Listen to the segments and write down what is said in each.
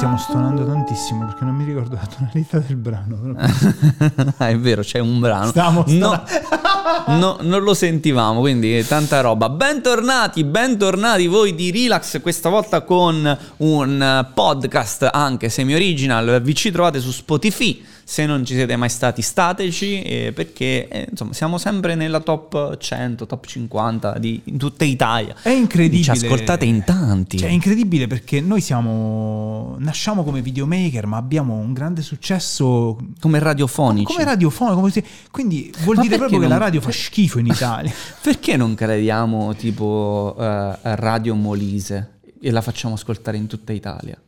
stiamo stonando tantissimo perché non mi ricordo la tonalità del brano. è vero, c'è un brano. Stiamo no, no, non lo sentivamo, quindi tanta roba. Bentornati, bentornati voi di Relax, questa volta con un podcast anche semi-original. Vi ci trovate su Spotify se non ci siete mai stati, stateci eh, perché eh, insomma siamo sempre nella top 100, top 50 di in tutta Italia. È incredibile. Ci ascoltate in tanti. Cioè, è incredibile perché noi siamo. Nasciamo come videomaker, ma abbiamo un grande successo. Come radiofonici. Come radiofonico. Come si... Quindi vuol ma dire proprio non... che la radio fa schifo in Italia. perché non crediamo tipo uh, Radio Molise e la facciamo ascoltare in tutta Italia?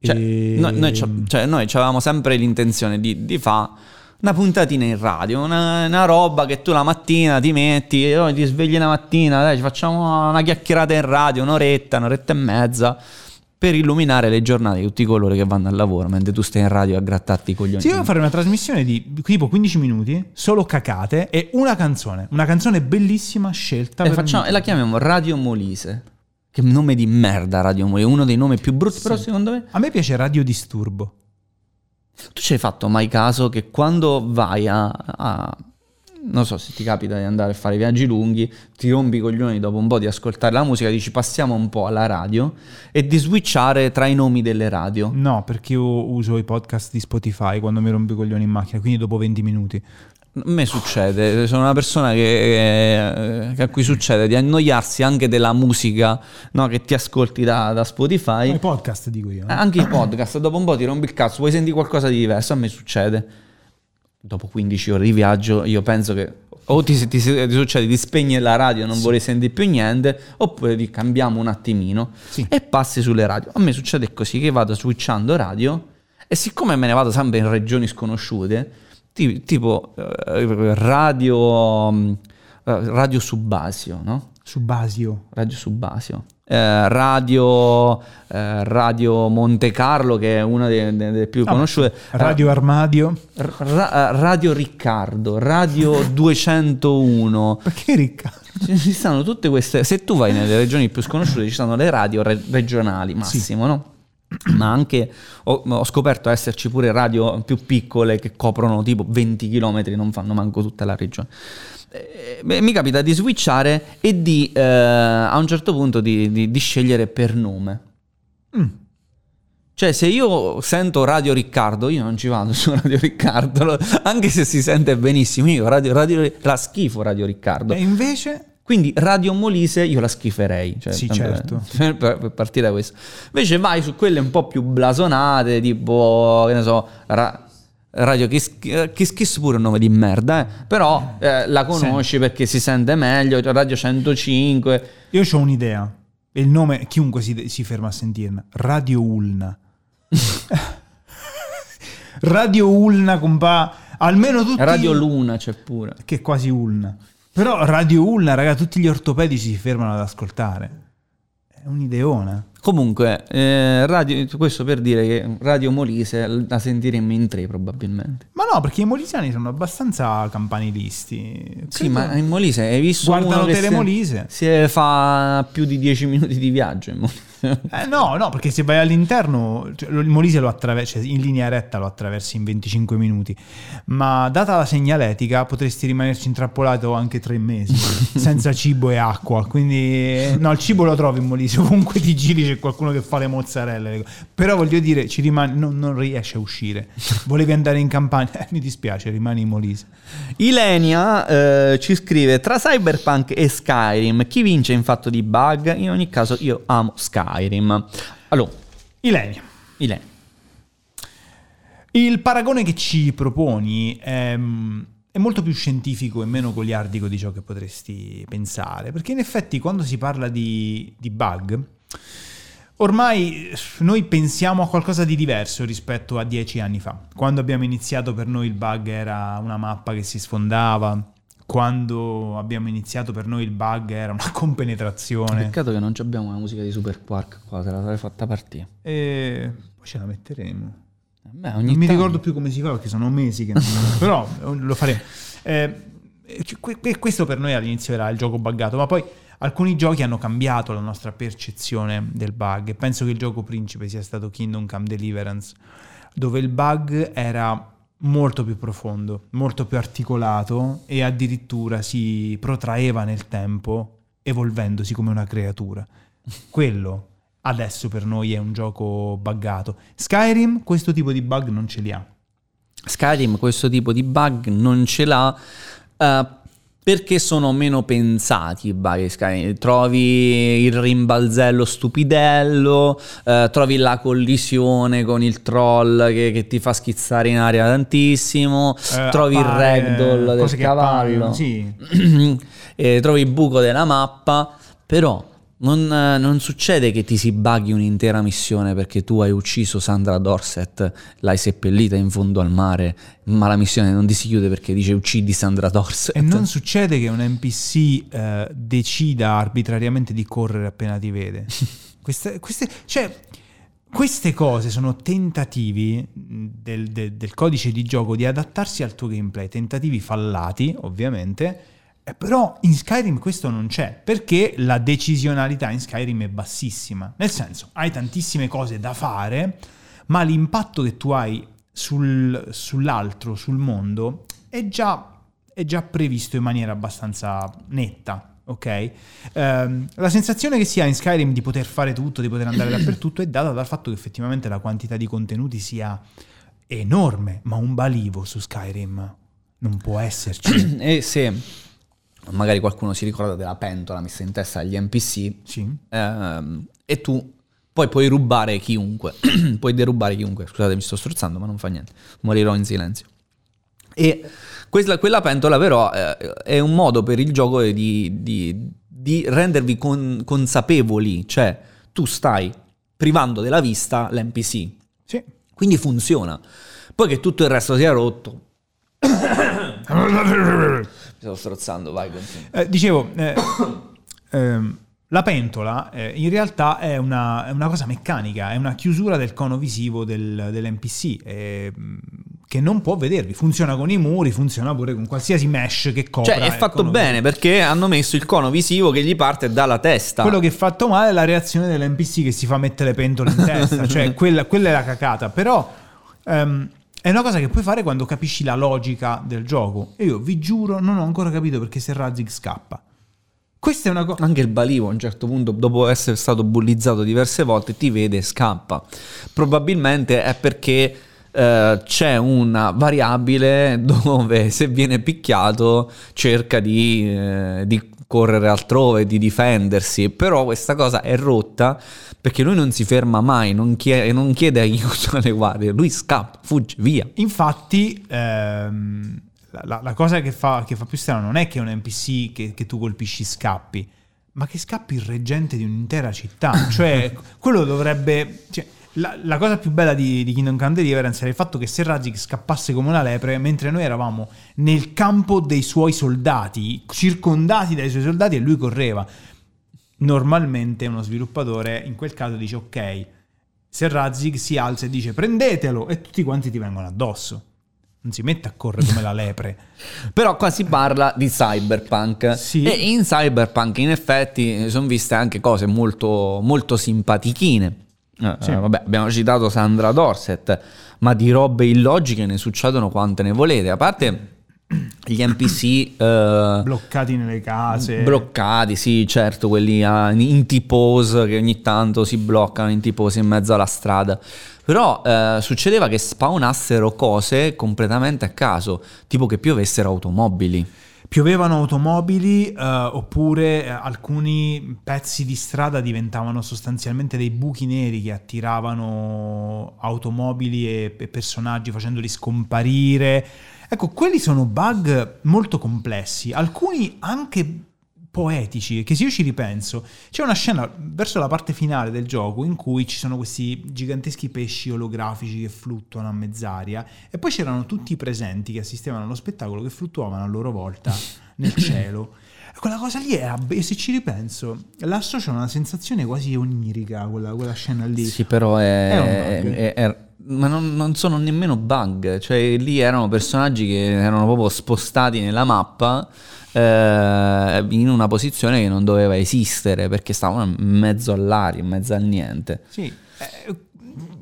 Cioè, e... noi, noi, cioè, noi avevamo sempre l'intenzione di, di fare una puntatina in radio, una, una, roba che tu la mattina ti metti, oh, ti svegli la mattina, dai, ci facciamo una chiacchierata in radio, un'oretta, un'oretta e mezza per illuminare le giornate di tutti coloro che vanno al lavoro mentre tu stai in radio a grattarti i coglioni. Sì, io fare una trasmissione di tipo 15 minuti, solo cacate e una canzone, una canzone bellissima scelta. E, facciamo, e la chiamiamo Radio Molise. Che nome di merda Radio Molise, uno dei nomi più brutti, sì. però secondo me... A me piace Radio Disturbo. Tu ci hai fatto mai caso che quando vai a, a non so se ti capita di andare a fare viaggi lunghi, ti rompi i coglioni dopo un po' di ascoltare la musica, dici passiamo un po' alla radio e di switchare tra i nomi delle radio. No, perché io uso i podcast di Spotify quando mi rompo i coglioni in macchina, quindi dopo 20 minuti. A me succede, sono una persona che, che, a cui succede di annoiarsi anche della musica no, che ti ascolti da, da Spotify. I podcast dico io. Eh? Anche i podcast, dopo un po' ti rompi il cazzo, vuoi sentire qualcosa di diverso, a me succede. Dopo 15 ore di viaggio io penso che o ti, ti, ti succede di spegnere la radio e non sì. vuoi sentire più niente, oppure di cambiamo un attimino sì. e passi sulle radio. A me succede così che vado switchando radio e siccome me ne vado sempre in regioni sconosciute, tipo eh, radio, mm, eh, radio Subasio, no? Subasio. Radio Subasio. Eh, radio, eh, radio Monte Carlo, che è una delle, delle più ah, conosciute. Radio Armadio. Ra- Radio Riccardo, Radio 201. Perché Riccardo? Ci stanno tutte queste. Se tu vai nelle regioni più sconosciute, ci sono le radio re- regionali, massimo, sì. no? Ma anche ho, ho, scoperto esserci pure radio più piccole che coprono tipo 20 km, non fanno manco tutta la regione. Eh, beh, mi capita di switchare e di eh, a un certo punto di, di, di scegliere per nome. Mm. Cioè, se io sento Radio Riccardo, io non ci vado su Radio Riccardo, anche se si sente benissimo. Io radio, radio, la schifo Radio Riccardo. E invece? Quindi Radio Molise io la schiferei. Cioè, sì, certo. Per, per, partire da questo. Invece vai su quelle un po' più blasonate, tipo, che ne so, ra, Radio Kiss, Kiss Kiss pure un nome di merda, eh? però eh, la conosci sì. perché si sente meglio, Radio 105. Io ho un'idea, e il nome, chiunque si, si ferma a sentirne, Radio Ulna. Radio Ulna, compa, almeno tutti... Radio Luna c'è pure. Che è quasi Ulna. Però Radio Ulna, raga, tutti gli ortopedici si fermano ad ascoltare. È un'ideona. Comunque, eh, radio, questo per dire che Radio Molise la sentiremmo in tre probabilmente. Ma no, perché i molisiani sono abbastanza campanilisti. Credo... Sì, ma in Molise hai visto Guardano Telemolise. Si fa più di 10 minuti di viaggio in Molise. Eh, no, no, perché se vai all'interno, cioè, il Molise lo attraversi, cioè, in linea retta lo attraversi in 25 minuti, ma data la segnaletica potresti rimanerci intrappolato anche tre mesi, senza cibo e acqua, quindi no, il cibo lo trovi in Molise, ovunque ti giri c'è qualcuno che fa le mozzarelle, però voglio dire, ci rimane, non, non riesce a uscire, volevi andare in campagna, eh, mi dispiace, rimani in Molise. Ilenia eh, ci scrive, tra Cyberpunk e Skyrim, chi vince in fatto di bug? In ogni caso io amo Skyrim. Skyrim. Allora, Ilenia. Ilenia. Il paragone che ci proponi è, è, molto più scientifico e meno goliardico di ciò che potresti pensare, perché in effetti quando si parla di, di bug, ormai noi pensiamo a qualcosa di diverso rispetto a dieci anni fa. Quando abbiamo iniziato per noi il bug era una mappa che si sfondava, quando abbiamo iniziato per noi il bug era una compenetrazione. Peccato che non abbiamo la musica di Super Quark qua, te la sarei fatta partire. E poi ce la metteremo. Beh, non mi ricordo più come si fa perché sono mesi che non... però lo faremo. Eh, questo per noi all'inizio era il gioco buggato, ma poi alcuni giochi hanno cambiato la nostra percezione del bug. Penso che il gioco principe sia stato Kingdom Come Deliverance, dove il bug era molto più profondo, molto più articolato e addirittura si protraeva nel tempo, evolvendosi come una creatura. Quello adesso per noi è un gioco buggato. Skyrim questo tipo di bug non ce li ha. Skyrim questo tipo di bug non ce l'ha. Uh, perché sono meno pensati i bug Skyrim. Trovi il rimbalzello stupidello, eh, trovi la collisione con il troll che, che, ti fa schizzare in aria tantissimo, eh, trovi il ragdoll del cavallo, sì. eh, trovi il buco della mappa, però non, non, succede che ti si bughi un'intera missione perché tu hai ucciso Sandra Dorset, l'hai seppellita in fondo al mare, ma la missione non ti si chiude perché dice uccidi Sandra Dorset. E non succede che un NPC eh, decida arbitrariamente di correre appena ti vede. queste, queste, cioè, queste cose sono tentativi del, del, del codice di gioco di adattarsi al tuo gameplay, tentativi fallati ovviamente eh, però in Skyrim questo non c'è, perché la decisionalità in Skyrim è bassissima. Nel senso, hai tantissime cose da fare, ma l'impatto che tu hai sul, sull'altro, sul mondo, è già, è già, previsto in maniera abbastanza netta. Ok? Um, la sensazione che si ha in Skyrim di poter fare tutto, di poter andare dappertutto, è data dal fatto che effettivamente la quantità di contenuti sia enorme, ma un balivo su Skyrim non può esserci. eh sì magari qualcuno si ricorda della pentola messa in testa agli NPC sì. ehm, e tu poi puoi rubare chiunque, puoi derubare chiunque, scusate mi sto strozzando ma non fa niente, morirò in silenzio. E quella, quella pentola però eh, è un modo per il gioco di, di, di rendervi con, consapevoli, cioè tu stai privando della vista l'NPC. Sì. Quindi funziona. Poi che tutto il resto sia rotto. Sto strozzando, vai. Eh, dicevo, eh, ehm, la pentola eh, in realtà è una, è una, cosa meccanica, è una chiusura del cono visivo del, dell'NPC ehm, che non può vedervi. Funziona con i muri, funziona pure con qualsiasi mesh che copra. Cioè è fatto bene visivo. perché hanno messo il cono visivo che gli parte dalla testa. Quello che è fatto male è la reazione dell'NPC che si fa mettere le pentole in testa, cioè quella, quella, è la cacata. Però... Um, è una cosa che puoi fare quando capisci la logica del gioco. E io vi giuro, non ho ancora capito perché se Razzik scappa. Questa è una cosa. Anche il balivo a un certo punto, dopo essere stato bullizzato diverse volte, ti vede e scappa. Probabilmente è perché eh, c'è una variabile dove se viene picchiato cerca di, eh, di correre altrove, di difendersi, però questa cosa è rotta perché lui non si ferma mai, non chiede, non chiede aiuto alle guardie, lui scappa, fugge via. Infatti, ehm, la, la, cosa che fa, che fa, più strano non è che un NPC che, che tu colpisci scappi, ma che scappi il reggente di un'intera città. cioè, quello dovrebbe... Cioè, la, la, cosa più bella di, di Kingdom Come Deliverance era il fatto che Serrazic scappasse come una lepre mentre noi eravamo nel campo dei suoi soldati, circondati dai suoi soldati e lui correva. Normalmente uno sviluppatore in quel caso dice ok, Serrazic si alza e dice prendetelo e tutti quanti ti vengono addosso. Non si mette a correre come la lepre. Però qua si parla di cyberpunk. Sì. E in cyberpunk in effetti sono viste anche cose molto, molto simpatichine eh, sì. eh, vabbè, abbiamo citato Sandra Dorset, ma di robe illogiche ne succedono quante ne volete. A parte gli NPC eh, bloccati nelle case bloccati sì certo quelli uh, in T-pose che ogni tanto si bloccano in T-pose in mezzo alla strada però eh, succedeva che spawnassero cose completamente a caso tipo che piovessero automobili piovevano automobili eh, oppure eh, alcuni pezzi di strada diventavano sostanzialmente dei buchi neri che attiravano automobili e, e personaggi facendoli scomparire. Ecco, quelli sono bug molto complessi, alcuni anche poetici, che se io ci ripenso, c'è una scena verso la parte finale del gioco in cui ci sono questi giganteschi pesci olografici che fluttuano a mezz'aria e poi c'erano tutti i presenti che assistevano allo spettacolo che fluttuavano a loro volta nel cielo. Quella cosa lì è, se ci ripenso, l'associo a una sensazione quasi onirica, quella, quella scena lì. Sì, però è, è, è, ma non, non, sono nemmeno bug, cioè lì erano personaggi che erano proprio spostati nella mappa eh, in una posizione che non doveva esistere perché stavano in mezzo all'aria, in mezzo al niente. Sì, eh,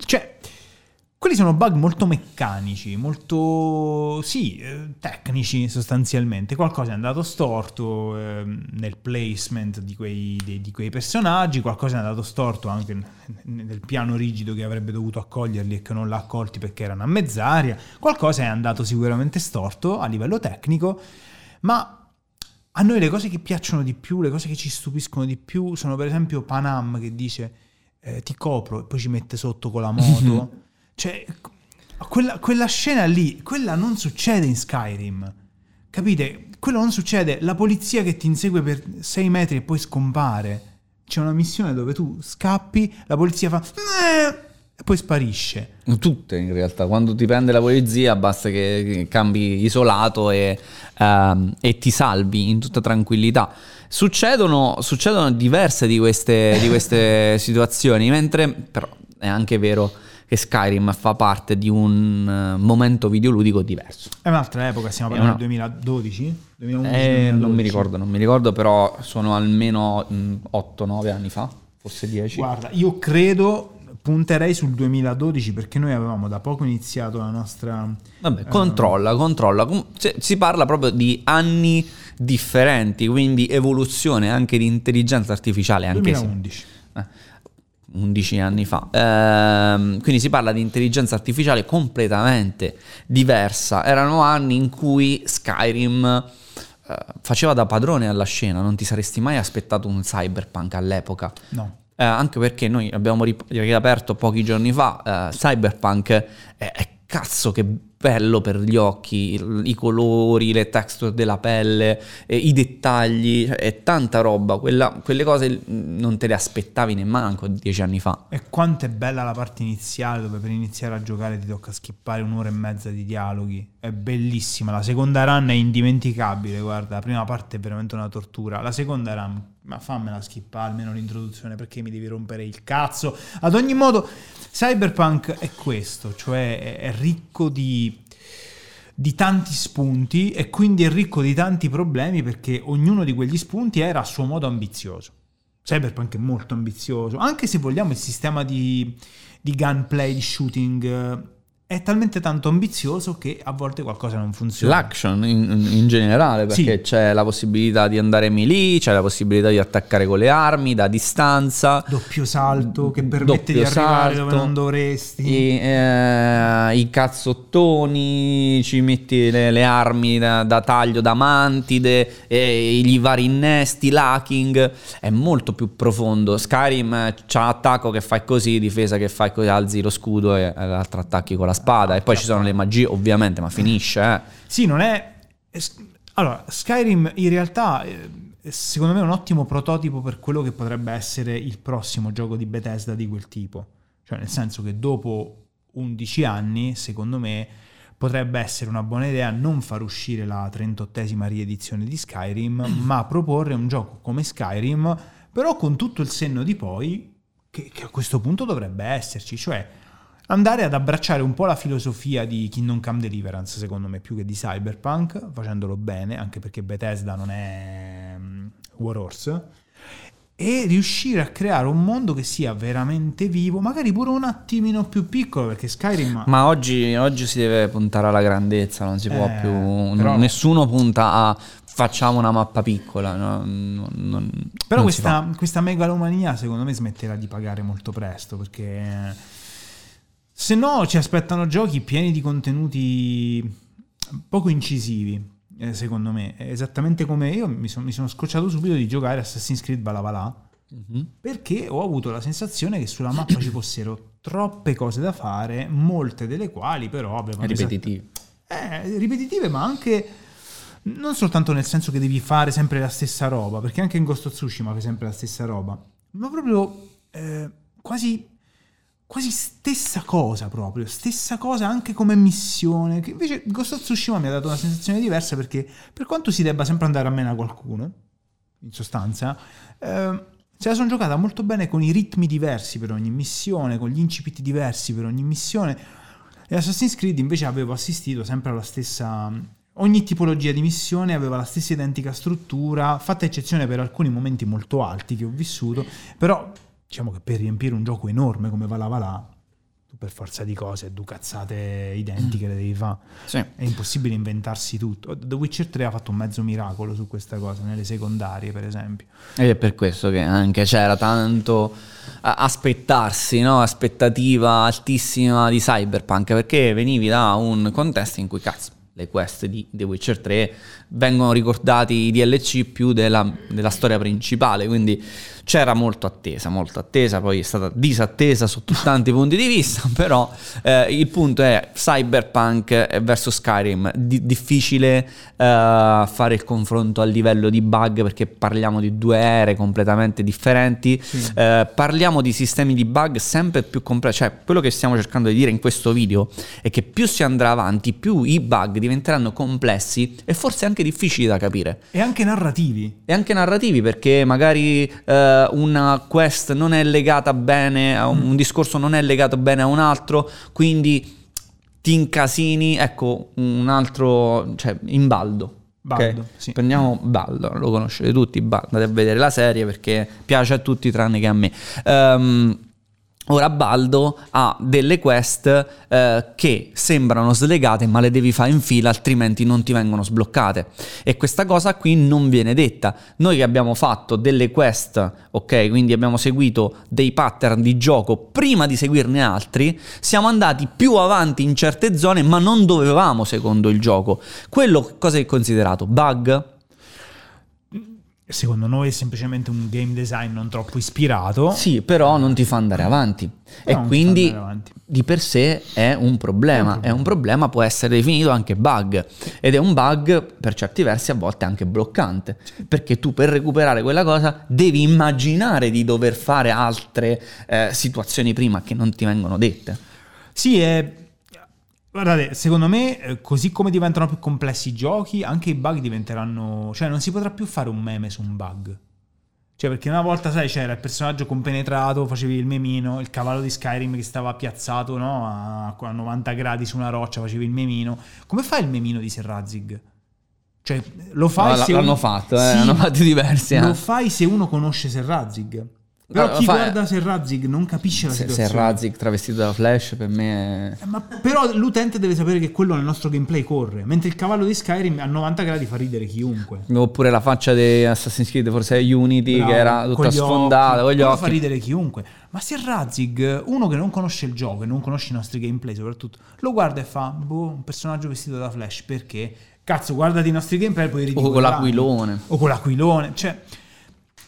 cioè quelli sono bug molto meccanici, molto, sì, eh, tecnici sostanzialmente. Qualcosa è andato storto eh, nel placement di quei, di, di quei, personaggi, qualcosa è andato storto anche nel piano rigido che avrebbe dovuto accoglierli e che non l'ha accolti perché erano a mezz'aria. Qualcosa è andato sicuramente storto a livello tecnico, ma a noi le cose che piacciono di più, le cose che ci stupiscono di più sono per esempio Panam che dice eh, ti copro e poi ci mette sotto con la moto. Cioè, quella, quella scena lì, quella non succede in Skyrim. Capite? Quello non succede. La polizia che ti insegue per 6 metri e poi scompare. C'è una missione dove tu scappi, la polizia fa... E poi sparisce. Tutte in realtà, quando ti prende la polizia basta che cambi isolato e, uh, e ti salvi in tutta tranquillità. Succedono, succedono diverse di queste, di queste situazioni, mentre però è anche vero che Skyrim fa parte di un uh, momento videoludico diverso. È un'altra epoca, stiamo parlando del 2012? 2011, eh, non mi ricordo, non mi ricordo, però sono almeno 8-9 anni fa, forse 10. Guarda, io credo punterei sul 2012 perché noi avevamo da poco iniziato la nostra... Vabbè, uh, controlla, controlla. Si parla proprio di anni differenti, quindi evoluzione anche di intelligenza artificiale. Anche 2011. Se, eh, 11 anni fa. Ehm, quindi si parla di intelligenza artificiale completamente diversa. Erano anni in cui Skyrim eh, faceva da padrone alla scena, non ti saresti mai aspettato un cyberpunk all'epoca. No. Eh, anche perché noi abbiamo riaperto pochi giorni fa, eh, Cyberpunk è, è cazzo che bello per gli occhi, i colori, le texture della pelle, eh, i dettagli, cioè, è tanta roba, Quella, quelle cose non te le aspettavi nemmeno dieci anni fa. E quanto è bella la parte iniziale dove per iniziare a giocare ti tocca skippare un'ora e mezza di dialoghi, è bellissima, la seconda run è indimenticabile, guarda, la prima parte è veramente una tortura, la seconda run, ma fammela skippare almeno l'introduzione perché mi devi rompere il cazzo, ad ogni modo Cyberpunk è questo, cioè è ricco di, di, tanti spunti e quindi è ricco di tanti problemi perché ognuno di quegli spunti era a suo modo ambizioso. Cyberpunk è molto ambizioso, anche se vogliamo il sistema di, di gunplay, di shooting è talmente tanto ambizioso che a volte qualcosa non funziona. L'action in, in generale, perché sì. c'è la possibilità di andare melee, c'è la possibilità di attaccare con le armi da distanza. Doppio salto che permette di arrivare salto, dove non dovresti. I, eh, I, cazzottoni, ci metti le, le armi da, da, taglio da mantide, e gli vari innesti, l'hacking. È molto più profondo. Skyrim c'ha attacco che fai così, difesa che fai così, alzi lo scudo e l'altro attacchi con la spada spada e poi ci sono le magie ovviamente, ma finisce. Eh. Sì, non è... Allora, Skyrim in realtà eh, secondo me è un ottimo prototipo per quello che potrebbe essere il prossimo gioco di Bethesda di quel tipo. Cioè nel senso che dopo 11 anni, secondo me, potrebbe essere una buona idea non far uscire la 38esima riedizione di Skyrim, ma proporre un gioco come Skyrim, però con tutto il senno di poi che, che a questo punto dovrebbe esserci, cioè andare ad abbracciare un po' la filosofia di Kingdom Come Deliverance, secondo me, più che di Cyberpunk, facendolo bene, anche perché Bethesda non è um, War Horse, e riuscire a creare un mondo che sia veramente vivo, magari pure un attimino più piccolo, perché Skyrim... Ma oggi, oggi si deve puntare alla grandezza, non si può eh, più... Però... Nessuno punta a facciamo una mappa piccola. No? Non, non, però non questa, questa megalomania secondo me smetterà di pagare molto presto, perché se no ci aspettano giochi pieni di contenuti poco incisivi, eh, secondo me. Esattamente come io mi, son, mi, sono scocciato subito di giocare Assassin's Creed Valhalla. Mm-hmm. Perché ho avuto la sensazione che sulla mappa ci fossero troppe cose da fare, molte delle quali però avevano... Ripetitive. Esat- eh, ripetitive, ma anche non soltanto nel senso che devi fare sempre la stessa roba, perché anche in Ghost of Tsushima fai sempre la stessa roba, ma proprio eh, quasi quasi stessa cosa proprio, stessa cosa anche come missione, che invece Ghost of Tsushima mi ha dato una sensazione diversa perché per quanto si debba sempre andare a mena qualcuno, in sostanza, eh, Se la sono giocata molto bene con i ritmi diversi per ogni missione, con gli incipiti diversi per ogni missione. E Assassin's Creed invece avevo assistito sempre alla stessa Ogni tipologia di missione aveva la stessa identica struttura, fatta eccezione per alcuni momenti molto alti che ho vissuto, però diciamo che per riempire un gioco enorme come Valà Valà, tu per forza di cose, due cazzate identiche le devi fare. Sì. È impossibile inventarsi tutto. The Witcher 3 ha fatto un mezzo miracolo su questa cosa, nelle secondarie per esempio. Ed è per questo che anche c'era tanto aspettarsi, no? aspettativa altissima di Cyberpunk, perché venivi da un contesto in cui cazzo le quest di The Witcher 3 vengono ricordati i DLC più della, della storia principale, quindi c'era molto attesa, molto attesa, poi è stata disattesa sotto tanti punti di vista, però eh, il punto è Cyberpunk versus Skyrim, di- difficile eh, fare il confronto a livello di bug perché parliamo di due ere completamente differenti, sì. eh, parliamo di sistemi di bug sempre più complessi, cioè quello che stiamo cercando di dire in questo video è che più si andrà avanti, più i bug diventeranno complessi e forse anche difficili da capire. E anche narrativi. E anche narrativi perché magari eh, uh, una quest non è legata bene, un, mm. un discorso non è legato bene a un altro, quindi ti incasini, ecco, un altro, cioè, in baldo. Baldo, okay? sì. Prendiamo Baldo, lo conoscete tutti, andate a vedere la serie perché piace a tutti tranne che a me. Um, Ora Baldo ha delle quest eh, che sembrano slegate ma le devi fare in fila altrimenti non ti vengono sbloccate e questa cosa qui non viene detta. Noi che abbiamo fatto delle quest, ok, quindi abbiamo seguito dei pattern di gioco prima di seguirne altri, siamo andati più avanti in certe zone ma non dovevamo secondo il gioco. Quello cosa è considerato? Bug? Secondo noi è semplicemente un game design non troppo ispirato. Sì, però non ti fa andare avanti. Però e quindi avanti. di per sé è un problema. È un problema, può essere definito anche bug. Ed è un bug per certi versi a volte anche bloccante. Perché tu per recuperare quella cosa devi immaginare di dover fare altre eh, situazioni prima che non ti vengono dette. Sì, è Guardate, secondo me, eh, così come diventano più complessi i giochi, anche i bug diventeranno. Cioè, non si potrà più fare un meme su un bug. Cioè, perché una volta, sai, c'era il personaggio compenetrato, facevi il memino, il cavallo di Skyrim che stava piazzato no? a, a 90 gradi su una roccia, facevi il memino. Come fai il memino di Serrazig? Cioè, lo fai no, se. L'hanno uno... fatto, eh, sì, hanno fatti diversi. Lo eh. fai se uno conosce Serrazig. Però chi fa... guarda Serrazig non capisce la se, situazione. Serrazig travestito da Flash per me è... Eh, ma però l'utente deve sapere che quello nel nostro gameplay corre, mentre il cavallo di Skyrim a 90 gradi fa ridere chiunque. Oppure la faccia di Assassin's Creed, forse Unity, Bravo, che era tutta sfondata, con gli occhi. fa ridere chiunque. Ma Serrazig, uno che non conosce il gioco e non conosce i nostri gameplay soprattutto, lo guarda e fa, boh, un personaggio vestito da Flash, perché? Cazzo, guardati i nostri gameplay e poi ridi O con l'aquilone. O con l'aquilone, cioè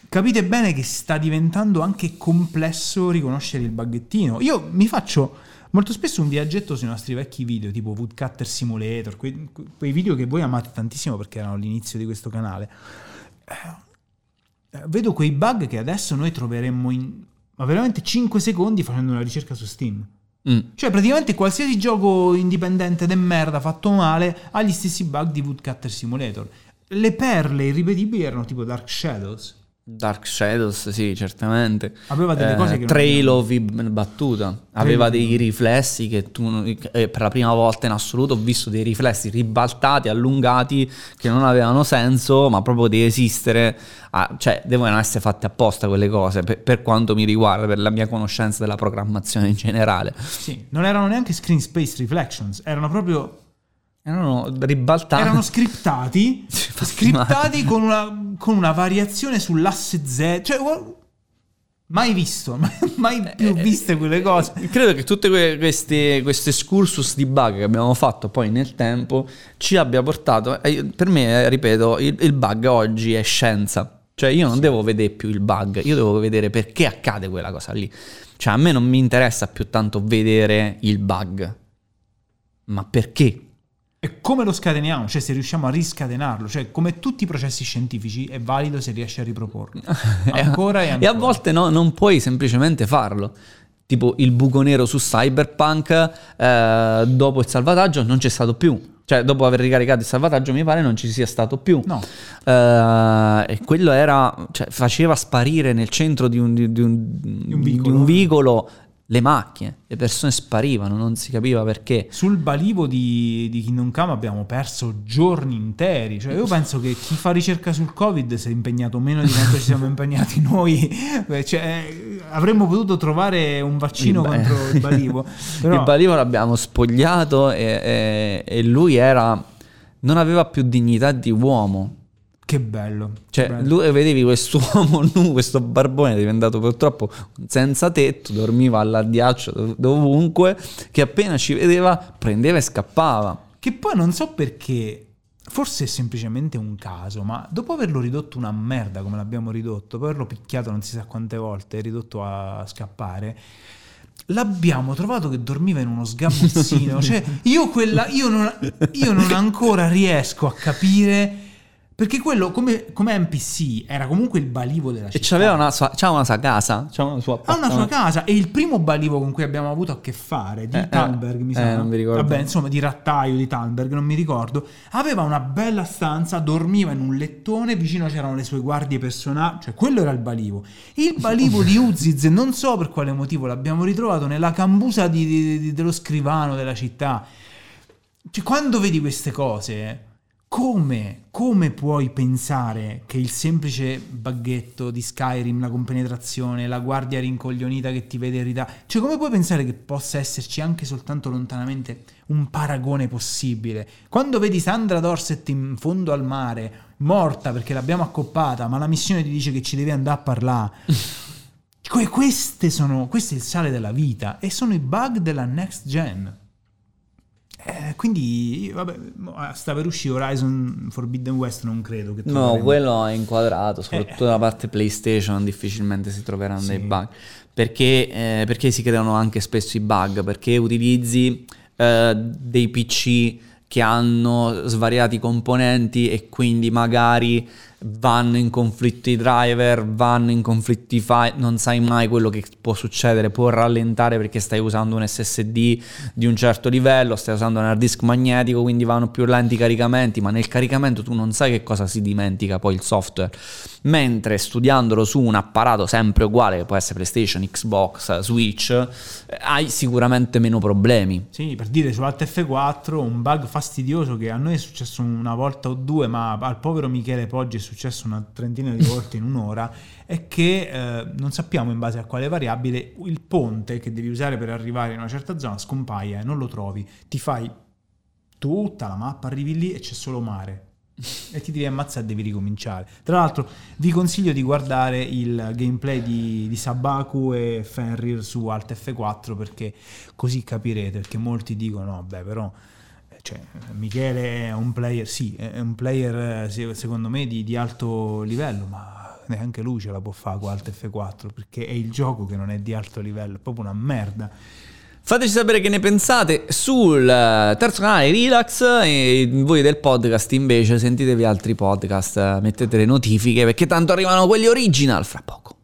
capite bene che sta diventando anche complesso riconoscere il baghettino. Io mi faccio molto spesso un viaggetto sui nostri vecchi video, tipo Woodcutter Simulator, quei, quei video che voi amate tantissimo perché erano all'inizio di questo canale. Eh, vedo quei bug che adesso noi troveremmo in ma veramente 5 secondi facendo una ricerca su Steam. Mm. Cioè, praticamente qualsiasi gioco indipendente de merda fatto male ha gli stessi bug di Woodcutter Simulator. Le perle irripetibili erano tipo Dark Shadows. Dark Shadows, sì, certamente. Aveva delle eh, cose che Trail of battuta. Aveva dei riflessi che tu eh, per la prima volta in assoluto ho visto dei riflessi ribaltati, allungati che non avevano senso, ma proprio di esistere. Ah, cioè, devono essere fatte apposta quelle cose, per, per, quanto mi riguarda, per la mia conoscenza della programmazione in generale. Sì, non erano neanche screen space reflections, erano proprio erano ribaltati. Erano scriptati. scriptati con una, con una, variazione sull'asse Z. Cioè, mai visto, mai più eh, viste quelle cose. Credo che tutte queste, queste excursus di bug che abbiamo fatto poi nel tempo ci abbia portato. Eh, per me, ripeto, il, il bug oggi è scienza. Cioè, io non sì. devo vedere più il bug, io devo vedere perché accade quella cosa lì. Cioè, a me non mi interessa più tanto vedere il bug, ma perché e come lo scateniamo? Cioè se riusciamo a riscatenarlo, cioè come tutti i processi scientifici è valido se riesci a riproporlo. Ancora e ancora. E a volte no, non puoi semplicemente farlo. Tipo il buco nero su Cyberpunk, eh, dopo il salvataggio non c'è stato più. Cioè, dopo aver ricaricato il salvataggio, mi pare non ci sia stato più. No. Uh, e quello era, cioè, faceva sparire nel centro di un, di, di un, Di un vicolo. di un vicolo le macchine, le persone sparivano, non si capiva perché. Sul balivo di, di Kingdom Come abbiamo perso giorni interi. Cioè, io penso che chi fa ricerca sul Covid si è impegnato meno di quanto ci siamo impegnati noi. Cioè, avremmo potuto trovare un vaccino Il contro il balivo. Però, Il balivo l'abbiamo spogliato e, e- e lui era. non aveva più dignità di uomo. Che bello. Cioè, Bello. lui vedevi quest'uomo nu, questo barbone diventato purtroppo senza tetto, dormiva all'addiaccio dov- dovunque, che appena ci vedeva prendeva e scappava. Che poi non so perché, forse è semplicemente un caso, ma dopo averlo ridotto una merda come l'abbiamo ridotto, dopo averlo picchiato non si sa quante volte, ridotto a scappare, l'abbiamo trovato che dormiva in uno sgabuzzino. cioè, io, quella, io, non, io non ancora riesco a capire... Perché quello come, come NPC era comunque il balivo della E città. c'aveva una sua, c'aveva una sua casa, c'aveva una sua Ha una sua casa e il primo balivo con cui abbiamo avuto a che fare di Eh, eh, Talberg, mi eh, sa. non mi ricordo. Vabbè, insomma, di Rattaio di Talberg, non mi ricordo. Aveva una bella stanza, dormiva in un lettone, vicino c'erano le sue guardie personali, cioè quello era il balivo. Il balivo di Uziz, non so per quale motivo l'abbiamo ritrovato nella cambusa di- di- di- dello scrivano della città. Cioè, quando vedi queste cose, come, come puoi pensare che il semplice baghetto di Skyrim, la compenetrazione, la guardia rincoglionita che ti vede irritare, cioè come puoi pensare che possa esserci anche soltanto lontanamente un paragone possibile? Quando vedi Sandra Dorset in fondo al mare, morta perché l'abbiamo accoppata, ma la missione ti dice che ci devi andare a parlare. Que- Queste sono, questo è il sale della vita e sono i bug della next gen. Eh, quindi, vabbè, ah, sta per uscire Horizon Forbidden West, non credo che No, troveremo. quello è inquadrato, soprattutto Eh. dalla parte PlayStation difficilmente si troveranno Sì. dei bug. Perché, eh, perché si creano anche spesso i bug? Perché utilizzi eh, dei PC che hanno svariati componenti e quindi magari vanno in conflitto i driver, vanno in conflitto i file, non sai mai quello che può succedere, può rallentare perché stai usando un SSD di un certo livello, stai usando un hard disk magnetico, quindi vanno più lenti i caricamenti, ma nel caricamento tu non sai che cosa si dimentica poi il software. Mentre studiandolo su un apparato sempre uguale, che può essere PlayStation, Xbox, Switch, eh, hai sicuramente meno problemi. Sì, per dire sull'Alt F4 un bug fastidioso che a noi è successo una volta o due, ma al povero Michele Poggi successo una trentina di volte in un'ora, è che eh, non sappiamo in base a quale variabile il ponte che devi usare per arrivare in una certa zona scompaia e non lo trovi. Ti fai tutta la mappa, arrivi lì e c'è solo mare. E ti devi ammazzare e devi ricominciare. Tra l'altro, vi consiglio di guardare il gameplay di, di Sabaku e Fenrir su Alt F4 perché così capirete. Perché molti dicono: Vabbè, però cioè, Michele è un player, sì, è un player eh, se- secondo me di, di alto livello, ma neanche lui ce la può fare con Alt F4 perché è il gioco che non è di alto livello, è proprio una merda. Fateci sapere che ne pensate sul eh, terzo canale Relax e voi del podcast invece sentitevi altri podcast, eh, mettete le notifiche perché tanto arrivano quelli original fra poco.